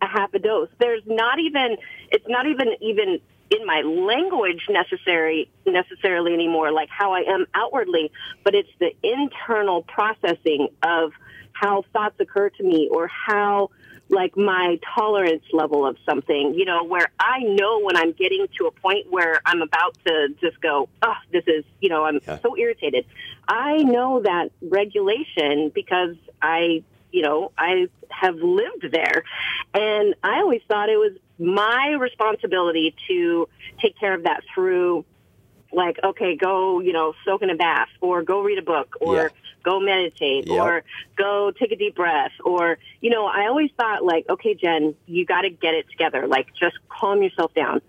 Speaker 7: a half a dose there's not even it's not even even in my language necessary necessarily anymore like how i am outwardly but it's the internal processing of how thoughts occur to me or how like my tolerance level of something, you know, where I know when I'm getting to a point where I'm about to just go, oh, this is, you know, I'm
Speaker 2: Yeah.
Speaker 7: so irritated. I know that regulation because I, you know, I have lived there. And I always thought it was my responsibility to take care of that through like, okay, go, you know, soak in a bath or go read a book or
Speaker 2: Yeah.
Speaker 7: Go meditate
Speaker 2: Yep.
Speaker 7: or go take a deep breath or, you know, I always thought like, okay, Jen, you got to get it together. Like just calm yourself down.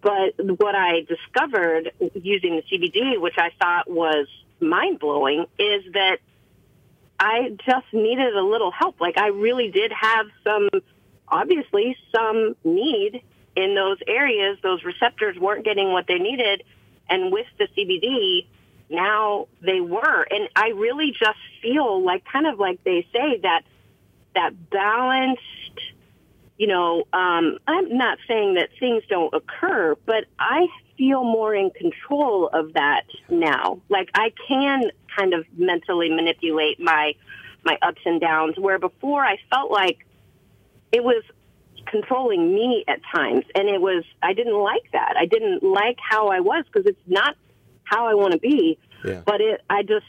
Speaker 7: But what I discovered using the CBD, which I thought was mind blowing, is that I just needed a little help. Like I really did have some, obviously some need in those areas. Those receptors weren't getting what they needed. And with the CBD, now they were. And I really just feel like kind of like they say that, that balanced, you know, um, I'm not saying that things don't occur, but I feel more in control of that now. Like I can kind of mentally manipulate my my ups and downs, where before I felt like it was controlling me at times, and it was I didn't like that. I didn't like how I was because it's not how I want to be.
Speaker 2: Yeah.
Speaker 7: But it, I just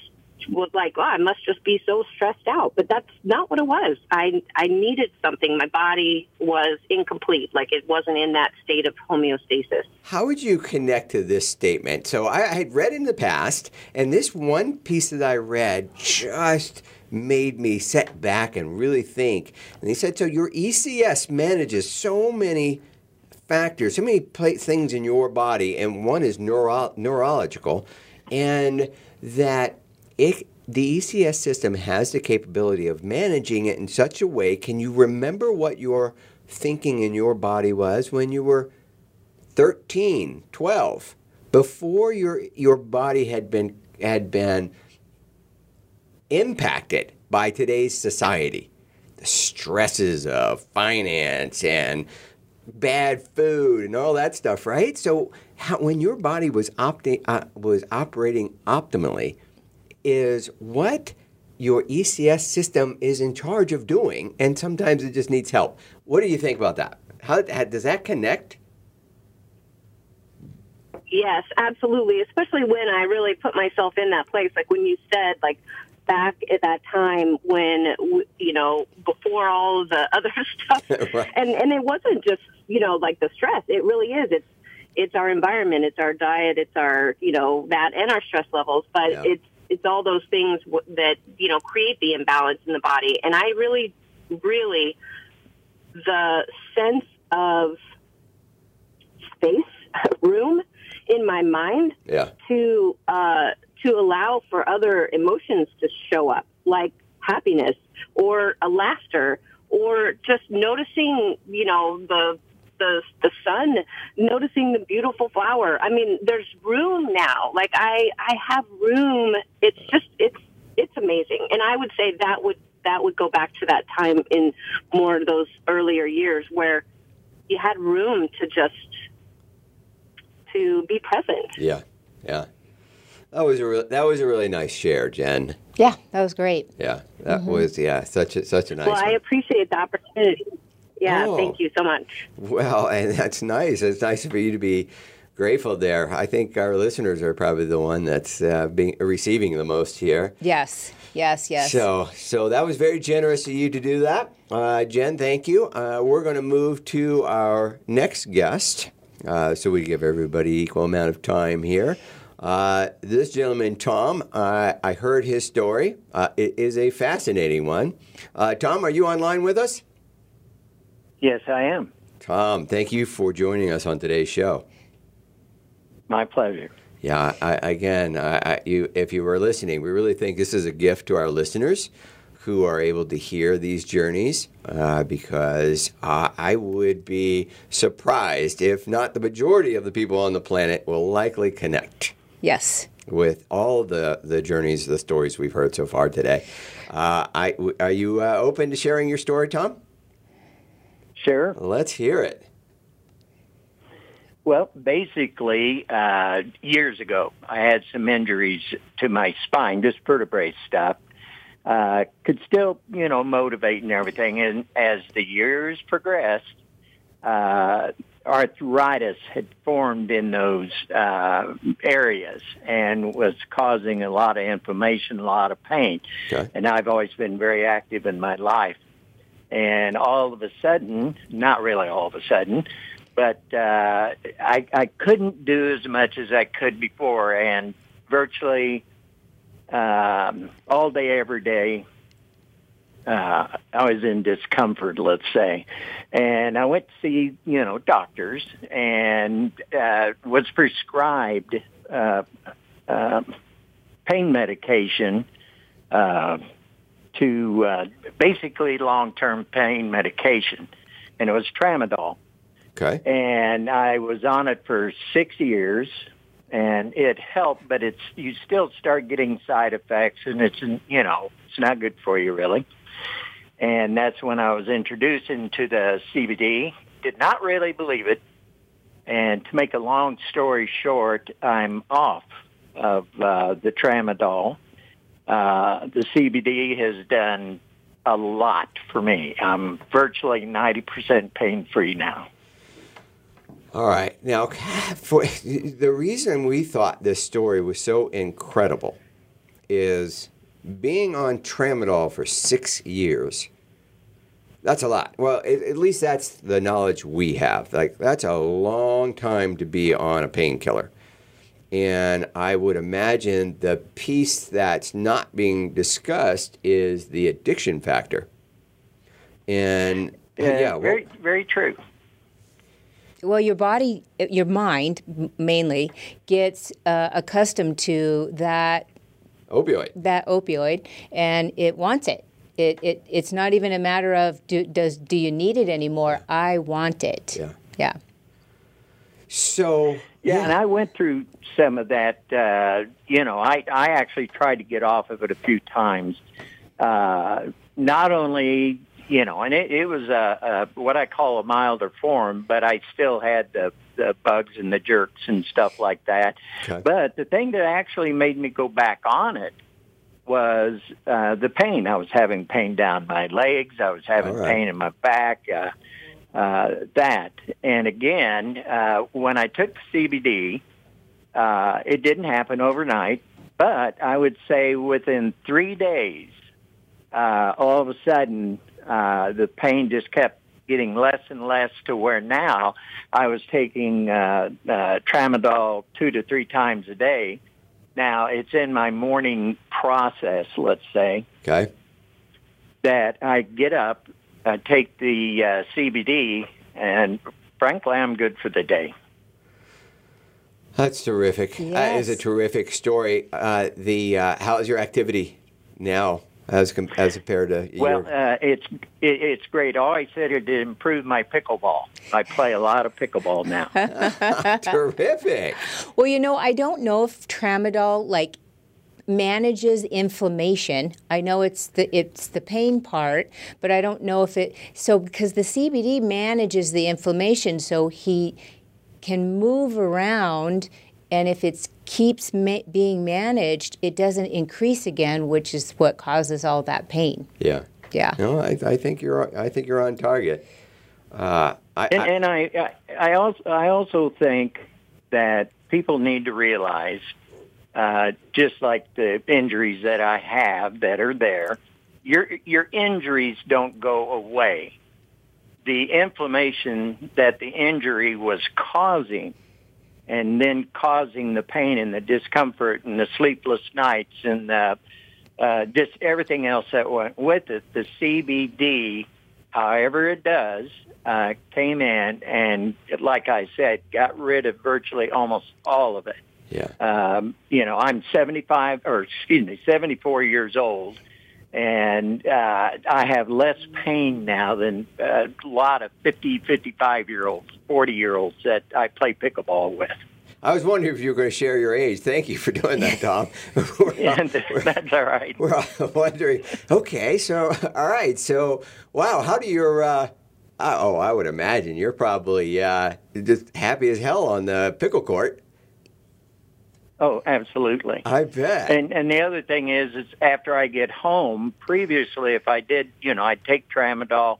Speaker 7: was like, oh, I must just be so stressed out. But that's not what it was. I I needed something. My body was incomplete, like it wasn't in that state of homeostasis.
Speaker 2: How would you connect to this statement? So I, I had read in the past, and this one piece that I read just made me sit back and really think. And he said, so your ECS manages so many factors, so many things in your body, and one is neuro- neurological, and that it, the ECS system has the capability of managing it in such a way. Can you remember what your thinking in your body was when you were 13, 12, before your your body had been had been impacted by today's society, the stresses of finance and bad food and all that stuff, right? So how, when your body was opti- uh, was operating optimally, is what your ECS system is in charge of doing, and sometimes it just needs help. What do you think about that? How, how does that connect?
Speaker 7: Yes, absolutely. Especially when I really put myself in that place, like when you said, like back at that time when you know before all the (laughs) other stuff, (laughs)
Speaker 2: Right.
Speaker 7: and and it wasn't just you know like the stress. It really is. It's it's our environment, it's our diet, it's our you know that and our stress levels, but
Speaker 2: Yeah.
Speaker 7: it's it's all those things w- that you know create the imbalance in the body. And I really, really, the sense of space, (laughs) room in my mind
Speaker 2: Yeah.
Speaker 7: to uh, to allow for other emotions to show up, like happiness or a laughter, or just noticing, you know, the the the sun, noticing the beautiful flower. I mean, there's room now. Like I I have room. It's just it's it's amazing, and I would say that would that would go back to that time in more of those earlier years where you had room to just to be present.
Speaker 2: Yeah, yeah. That was a re- that was a really nice share, Jen.
Speaker 3: Yeah, that was great.
Speaker 2: Yeah, that was yeah such a such a nice.
Speaker 7: Well, I appreciate the opportunity. Yeah,
Speaker 2: Oh.
Speaker 7: thank you so much.
Speaker 2: Well, and that's nice. It's nice for you to be grateful there. I think our listeners are probably the one that's uh, being receiving the most here.
Speaker 3: Yes, yes, yes.
Speaker 2: So, so that was very generous of you to do that, uh, Jen. Thank you. Uh, we're going to move to our next guest, uh, so we give everybody equal amount of time here. Uh, this gentleman, Tom, uh, I heard his story. Uh, it is a fascinating one. Uh, Tom, are you online with us?
Speaker 8: Yes, I am.
Speaker 2: Tom, thank you for joining us on today's show.
Speaker 8: My pleasure.
Speaker 2: Yeah, I, again, I, I, you, if you were listening, we really think this is a gift to our listeners who are able to hear these journeys uh, because uh, I would be surprised if not the majority of the people on the planet will likely connect
Speaker 3: yes.
Speaker 2: with all the, the journeys, the stories we've heard so far today. Uh, I, w- are you uh, open to sharing your story, Tom?
Speaker 8: Sure.
Speaker 2: Let's hear it.
Speaker 8: Well, basically, uh, years ago, I had some injuries to my spine, just vertebrae stuff. Uh, could still, you know, motivate and everything. And as the years progressed, uh, arthritis had formed in those uh, areas and was causing a lot of inflammation, a lot of pain.
Speaker 2: Okay.
Speaker 8: And I've always been very active in my life. and all of a sudden, not really all of a sudden, but uh, I, I couldn't do as much as I could before, and virtually um, all day, every day, uh, I was in discomfort, let's say, and I went to see you know doctors and uh, was prescribed uh, uh, pain medication uh, to uh, basically long-term pain medication, and it was tramadol.
Speaker 2: Okay.
Speaker 8: And I was on it for six years, and it helped, but it's you still start getting side effects, and it's you know it's not good for you really. And that's when I was introduced into the CBD. Did not really believe it. And to make a long story short, I'm off of uh, the tramadol. Uh, the CBD has done a lot for me. I'm virtually 90% pain free now.
Speaker 2: All right. Now, (laughs) for, the reason we thought this story was so incredible is being on tramadol for six years that's a lot. Well, it, at least that's the knowledge we have. Like that's a long time to be on a painkiller. And I would imagine the piece that's not being discussed is the addiction factor. And yeah, yeah well,
Speaker 8: very very true.
Speaker 3: Well, your body, your mind mainly gets uh, accustomed to that
Speaker 2: opioid.
Speaker 3: That opioid, and it wants it. It, it it's not even a matter of do, does do you need it anymore? I want it.
Speaker 2: Yeah.
Speaker 3: Yeah.
Speaker 2: So
Speaker 8: yeah, yeah, and I went through some of that. Uh, you know, I I actually tried to get off of it a few times. Uh, not only you know, and it, it was a, a what I call a milder form, but I still had the the bugs and the jerks and stuff like that. Okay. But the thing that actually made me go back on it was uh, the pain. I was having pain down my legs. I was having right. pain in my back. Uh, uh, that and again, uh, when I took the CBD, uh, it didn't happen overnight, but I would say within three days, uh, all of a sudden, uh, the pain just kept getting less and less to where now I was taking uh, uh, tramadol two to three times a day now, it's in my morning process, let's say.
Speaker 2: Okay.
Speaker 8: That I get up, I take the uh, CBD, and frankly, I'm good for the day.
Speaker 2: That's terrific. Yes. That is a terrific story. Uh, the uh, how is your activity now? As com- as compared to
Speaker 8: well, uh, it's it, it's great. All I said it to improve my pickleball. I play a lot of pickleball now. (laughs) (laughs)
Speaker 2: Terrific.
Speaker 3: Well, you know, I don't know if tramadol like manages inflammation. I know it's the it's the pain part, but I don't know if it so because the CBD manages the inflammation, so he can move around and if it keeps ma- being managed, it doesn't increase again, which is what causes all that pain.
Speaker 2: Yeah.
Speaker 3: Yeah.
Speaker 2: No, I, I think you're I think you're on target. Uh, I,
Speaker 8: and, I, and I, I also I also think that people need to realize, uh, just like the injuries that I have that are there, your your injuries don't go away. The inflammation that the injury was causing and then causing the pain and the discomfort and the sleepless nights and the, uh, just everything else that went with it. The CBD, however it does, uh, came in and, like I said, got rid of virtually almost all of it.
Speaker 2: Yeah.
Speaker 8: Um, you know, I'm 75, or excuse me, 74 years old, and uh, I have less pain now than a lot of 50, 55 year olds, 40 year olds that I play pickleball with.
Speaker 2: I was wondering if you were going to share your age. Thank you for doing that, Tom. (laughs) (laughs)
Speaker 8: yeah, (laughs) that's all right.
Speaker 2: We're all wondering. Okay, so all right, so wow, how do your uh, oh, I would imagine you're probably uh, just happy as hell on the pickle court.
Speaker 8: Oh, absolutely.
Speaker 2: I bet.
Speaker 8: And and the other thing is, is after I get home. Previously, if I did, you know, I'd take tramadol.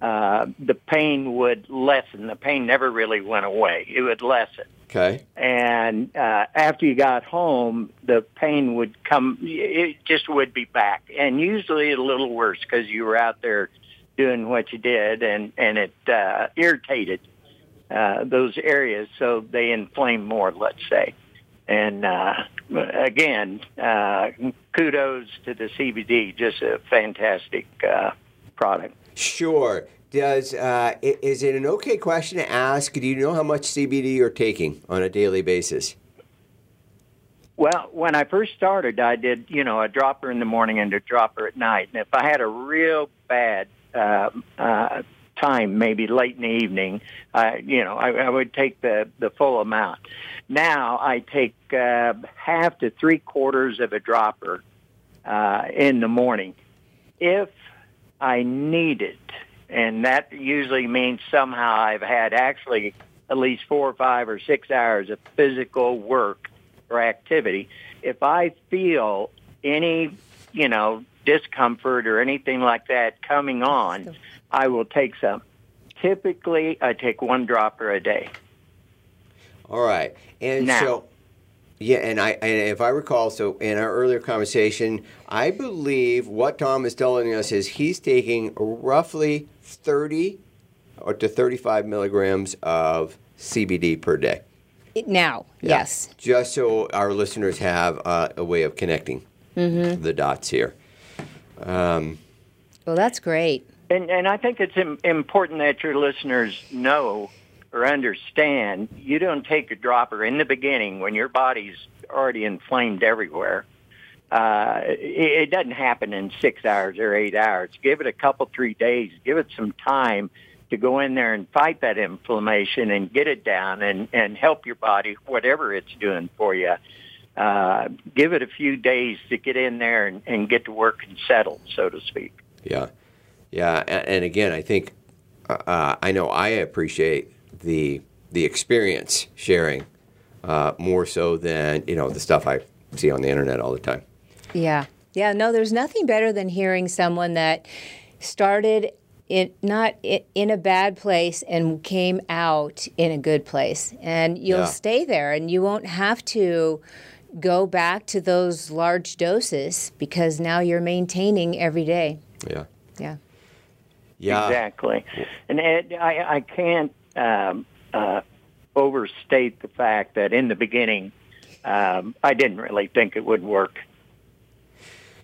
Speaker 8: Uh, the pain would lessen. The pain never really went away. It would lessen.
Speaker 2: Okay.
Speaker 8: And uh, after you got home, the pain would come. It just would be back, and usually a little worse because you were out there doing what you did, and and it uh, irritated uh, those areas, so they inflame more. Let's say, and uh, again, uh, kudos to the CBD, just a fantastic uh, product.
Speaker 2: Sure. Does uh, is it an okay question to ask? Do you know how much CBD you're taking on a daily basis?
Speaker 8: Well, when I first started, I did, you know, a dropper in the morning and a dropper at night. And if I had a real bad uh, uh, time, maybe late in the evening, I, you know, I, I would take the the full amount. Now I take uh, half to three quarters of a dropper uh, in the morning, if I need it, and that usually means somehow I've had actually at least four or five or six hours of physical work or activity. If I feel any, you know, discomfort or anything like that coming on, I will take some. Typically, I take one dropper a day.
Speaker 2: All right. And
Speaker 8: Now.
Speaker 2: so, yeah, and I and if I recall, so in our earlier conversation, I believe what Tom is telling us is he's taking roughly thirty or to thirty-five milligrams of CBD per day.
Speaker 3: It- Now,
Speaker 2: Yeah.
Speaker 3: yes.
Speaker 2: Just so our listeners have uh, a way of connecting the dots here. Um,
Speaker 3: Well, that's great.
Speaker 8: And, and I think it's Im- important that your listeners know or understand you don't take a dropper in the beginning when your body's already inflamed everywhere. Uh, it, it doesn't happen in six hours or eight hours. Give it a couple, three days. Give it some time to go in there and fight that inflammation and get it down and, and help your body, whatever it's doing for you. Uh, give it a few days to get in there and, and get to work and settle, so to speak.
Speaker 2: Yeah, yeah, and, and again, I think uh, uh, I know I appreciate the the experience sharing uh, more so than you know the stuff I see on the internet all the time.
Speaker 3: Yeah. Yeah, no, there's nothing better than hearing someone that started in not in a bad place and came out in a good place. And you'll
Speaker 2: Yeah.
Speaker 3: stay there and you won't have to go back to those large doses because now you're maintaining every day.
Speaker 2: Yeah,
Speaker 3: Yeah.
Speaker 2: Yeah,
Speaker 8: Exactly. And Ed, I, I can't um, uh, overstate the fact that in the beginning, um, I didn't really think it would work.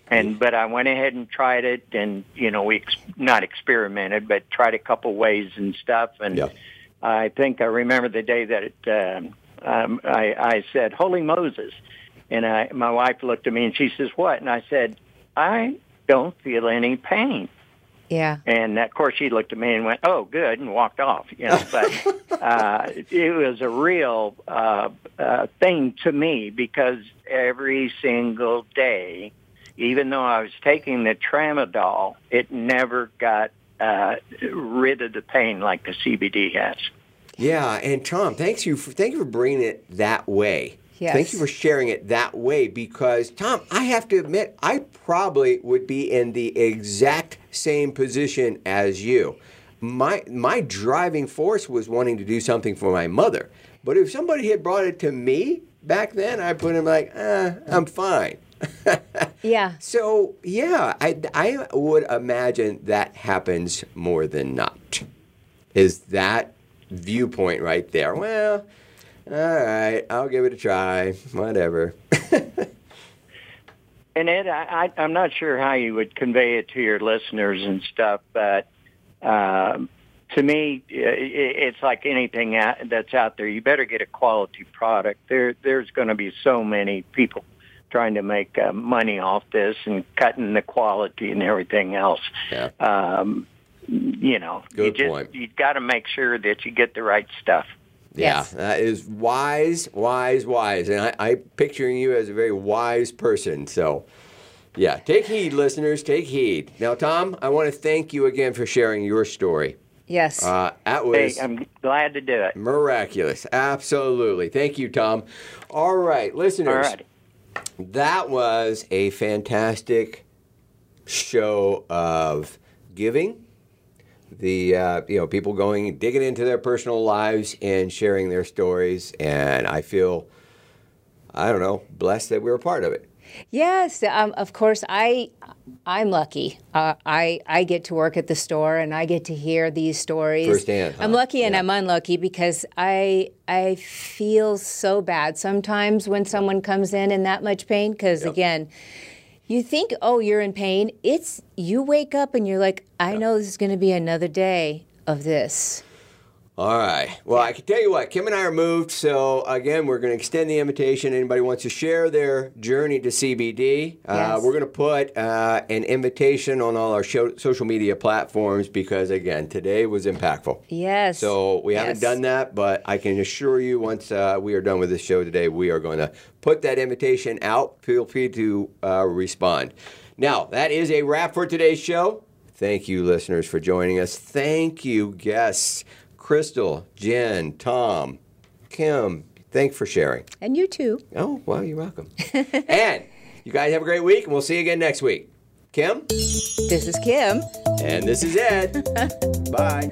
Speaker 8: And but I went ahead and tried it, and you know we ex- not experimented, but tried a couple ways and stuff. And
Speaker 2: Yeah.
Speaker 8: I think I remember the day that it, um, um, I, I said, "Holy Moses," and I, my wife looked at me and she says, "What?" And I said, "I don't feel any pain."
Speaker 3: Yeah.
Speaker 8: And of course, she looked at me and went, "Oh, good," and walked off. You know, but (laughs) uh, it was a real uh, uh, thing to me because every single day, even though I was taking the tramadol, it never got uh, rid of the pain like the CBD has.
Speaker 2: yeah. And Tom, thanks you for, thank you for bringing it that way.
Speaker 3: Yes.
Speaker 2: Thank you for sharing it that way because Tom, I have to admit, I probably would be in the exact same position as you. My my driving force was wanting to do something for my mother, but if somebody had brought it to me back then, I'd put him like, eh, I'm fine. (laughs)
Speaker 3: Yeah.
Speaker 2: So yeah, I, I would imagine that happens more than not. Is that viewpoint right there? Well, all right, I'll give it a try. Whatever. (laughs)
Speaker 8: And Ed, I, I, I'm not sure how you would convey it to your listeners and stuff, but um, to me, i- i- it's like anything out- that's out there. You better get a quality product. There, there's going to be so many people trying to make uh, money off this and cutting the quality and everything else.
Speaker 2: Yeah.
Speaker 8: Um, you know, you
Speaker 2: Good
Speaker 8: just
Speaker 2: point.
Speaker 8: you got to make sure that you get the right stuff.
Speaker 2: Yeah,
Speaker 3: Yes.
Speaker 2: that is wise, wise, wise. And I, I'm picturing you as a very wise person. So, yeah, take heed, listeners. Take heed. Now, Tom, I want to thank you again for sharing your story.
Speaker 3: Yes.
Speaker 2: Uh, that
Speaker 8: Hey,
Speaker 2: was
Speaker 8: I'm glad to do it.
Speaker 2: miraculous. Absolutely. Thank you, Tom. All right, listeners.
Speaker 8: All right.
Speaker 2: That was a fantastic show of giving. The uh, you know people going digging into their personal lives and sharing their stories, and I feel I don't know blessed that we were a part of it.
Speaker 3: Yes, um, of course. I I'm lucky. Uh, I I get to work at the store and I get to hear these stories
Speaker 2: Firsthand, huh?
Speaker 3: I'm lucky and
Speaker 2: Yeah.
Speaker 3: I'm unlucky because I I feel so bad sometimes when someone comes in in that much pain because again. You think, oh, you're in pain. It's you wake up and you're like, I know this is going to be another day of this.
Speaker 2: All right. Well, I can tell you what, Kim and I are moved. So, again, we're going to extend the invitation. Anybody wants to share their journey to CBD, uh, we're going to put uh, an invitation on all our show, social media platforms because, again, today was impactful.
Speaker 3: Yes.
Speaker 2: So, we haven't
Speaker 3: Yes.
Speaker 2: done that, but I can assure you once uh, we are done with this show today, we are going to put that invitation out. Feel free to uh, respond. Now, that is a wrap for today's show. Thank you, listeners, for joining us. Thank you, guests. Crystal, Jen, Tom, Kim, thanks for sharing.
Speaker 3: And you too.
Speaker 2: Oh, well, you're welcome. (laughs) and you guys have a great week, and we'll see you again next week. Kim,
Speaker 3: This is Kim.
Speaker 2: and this is Ed. (laughs) Bye.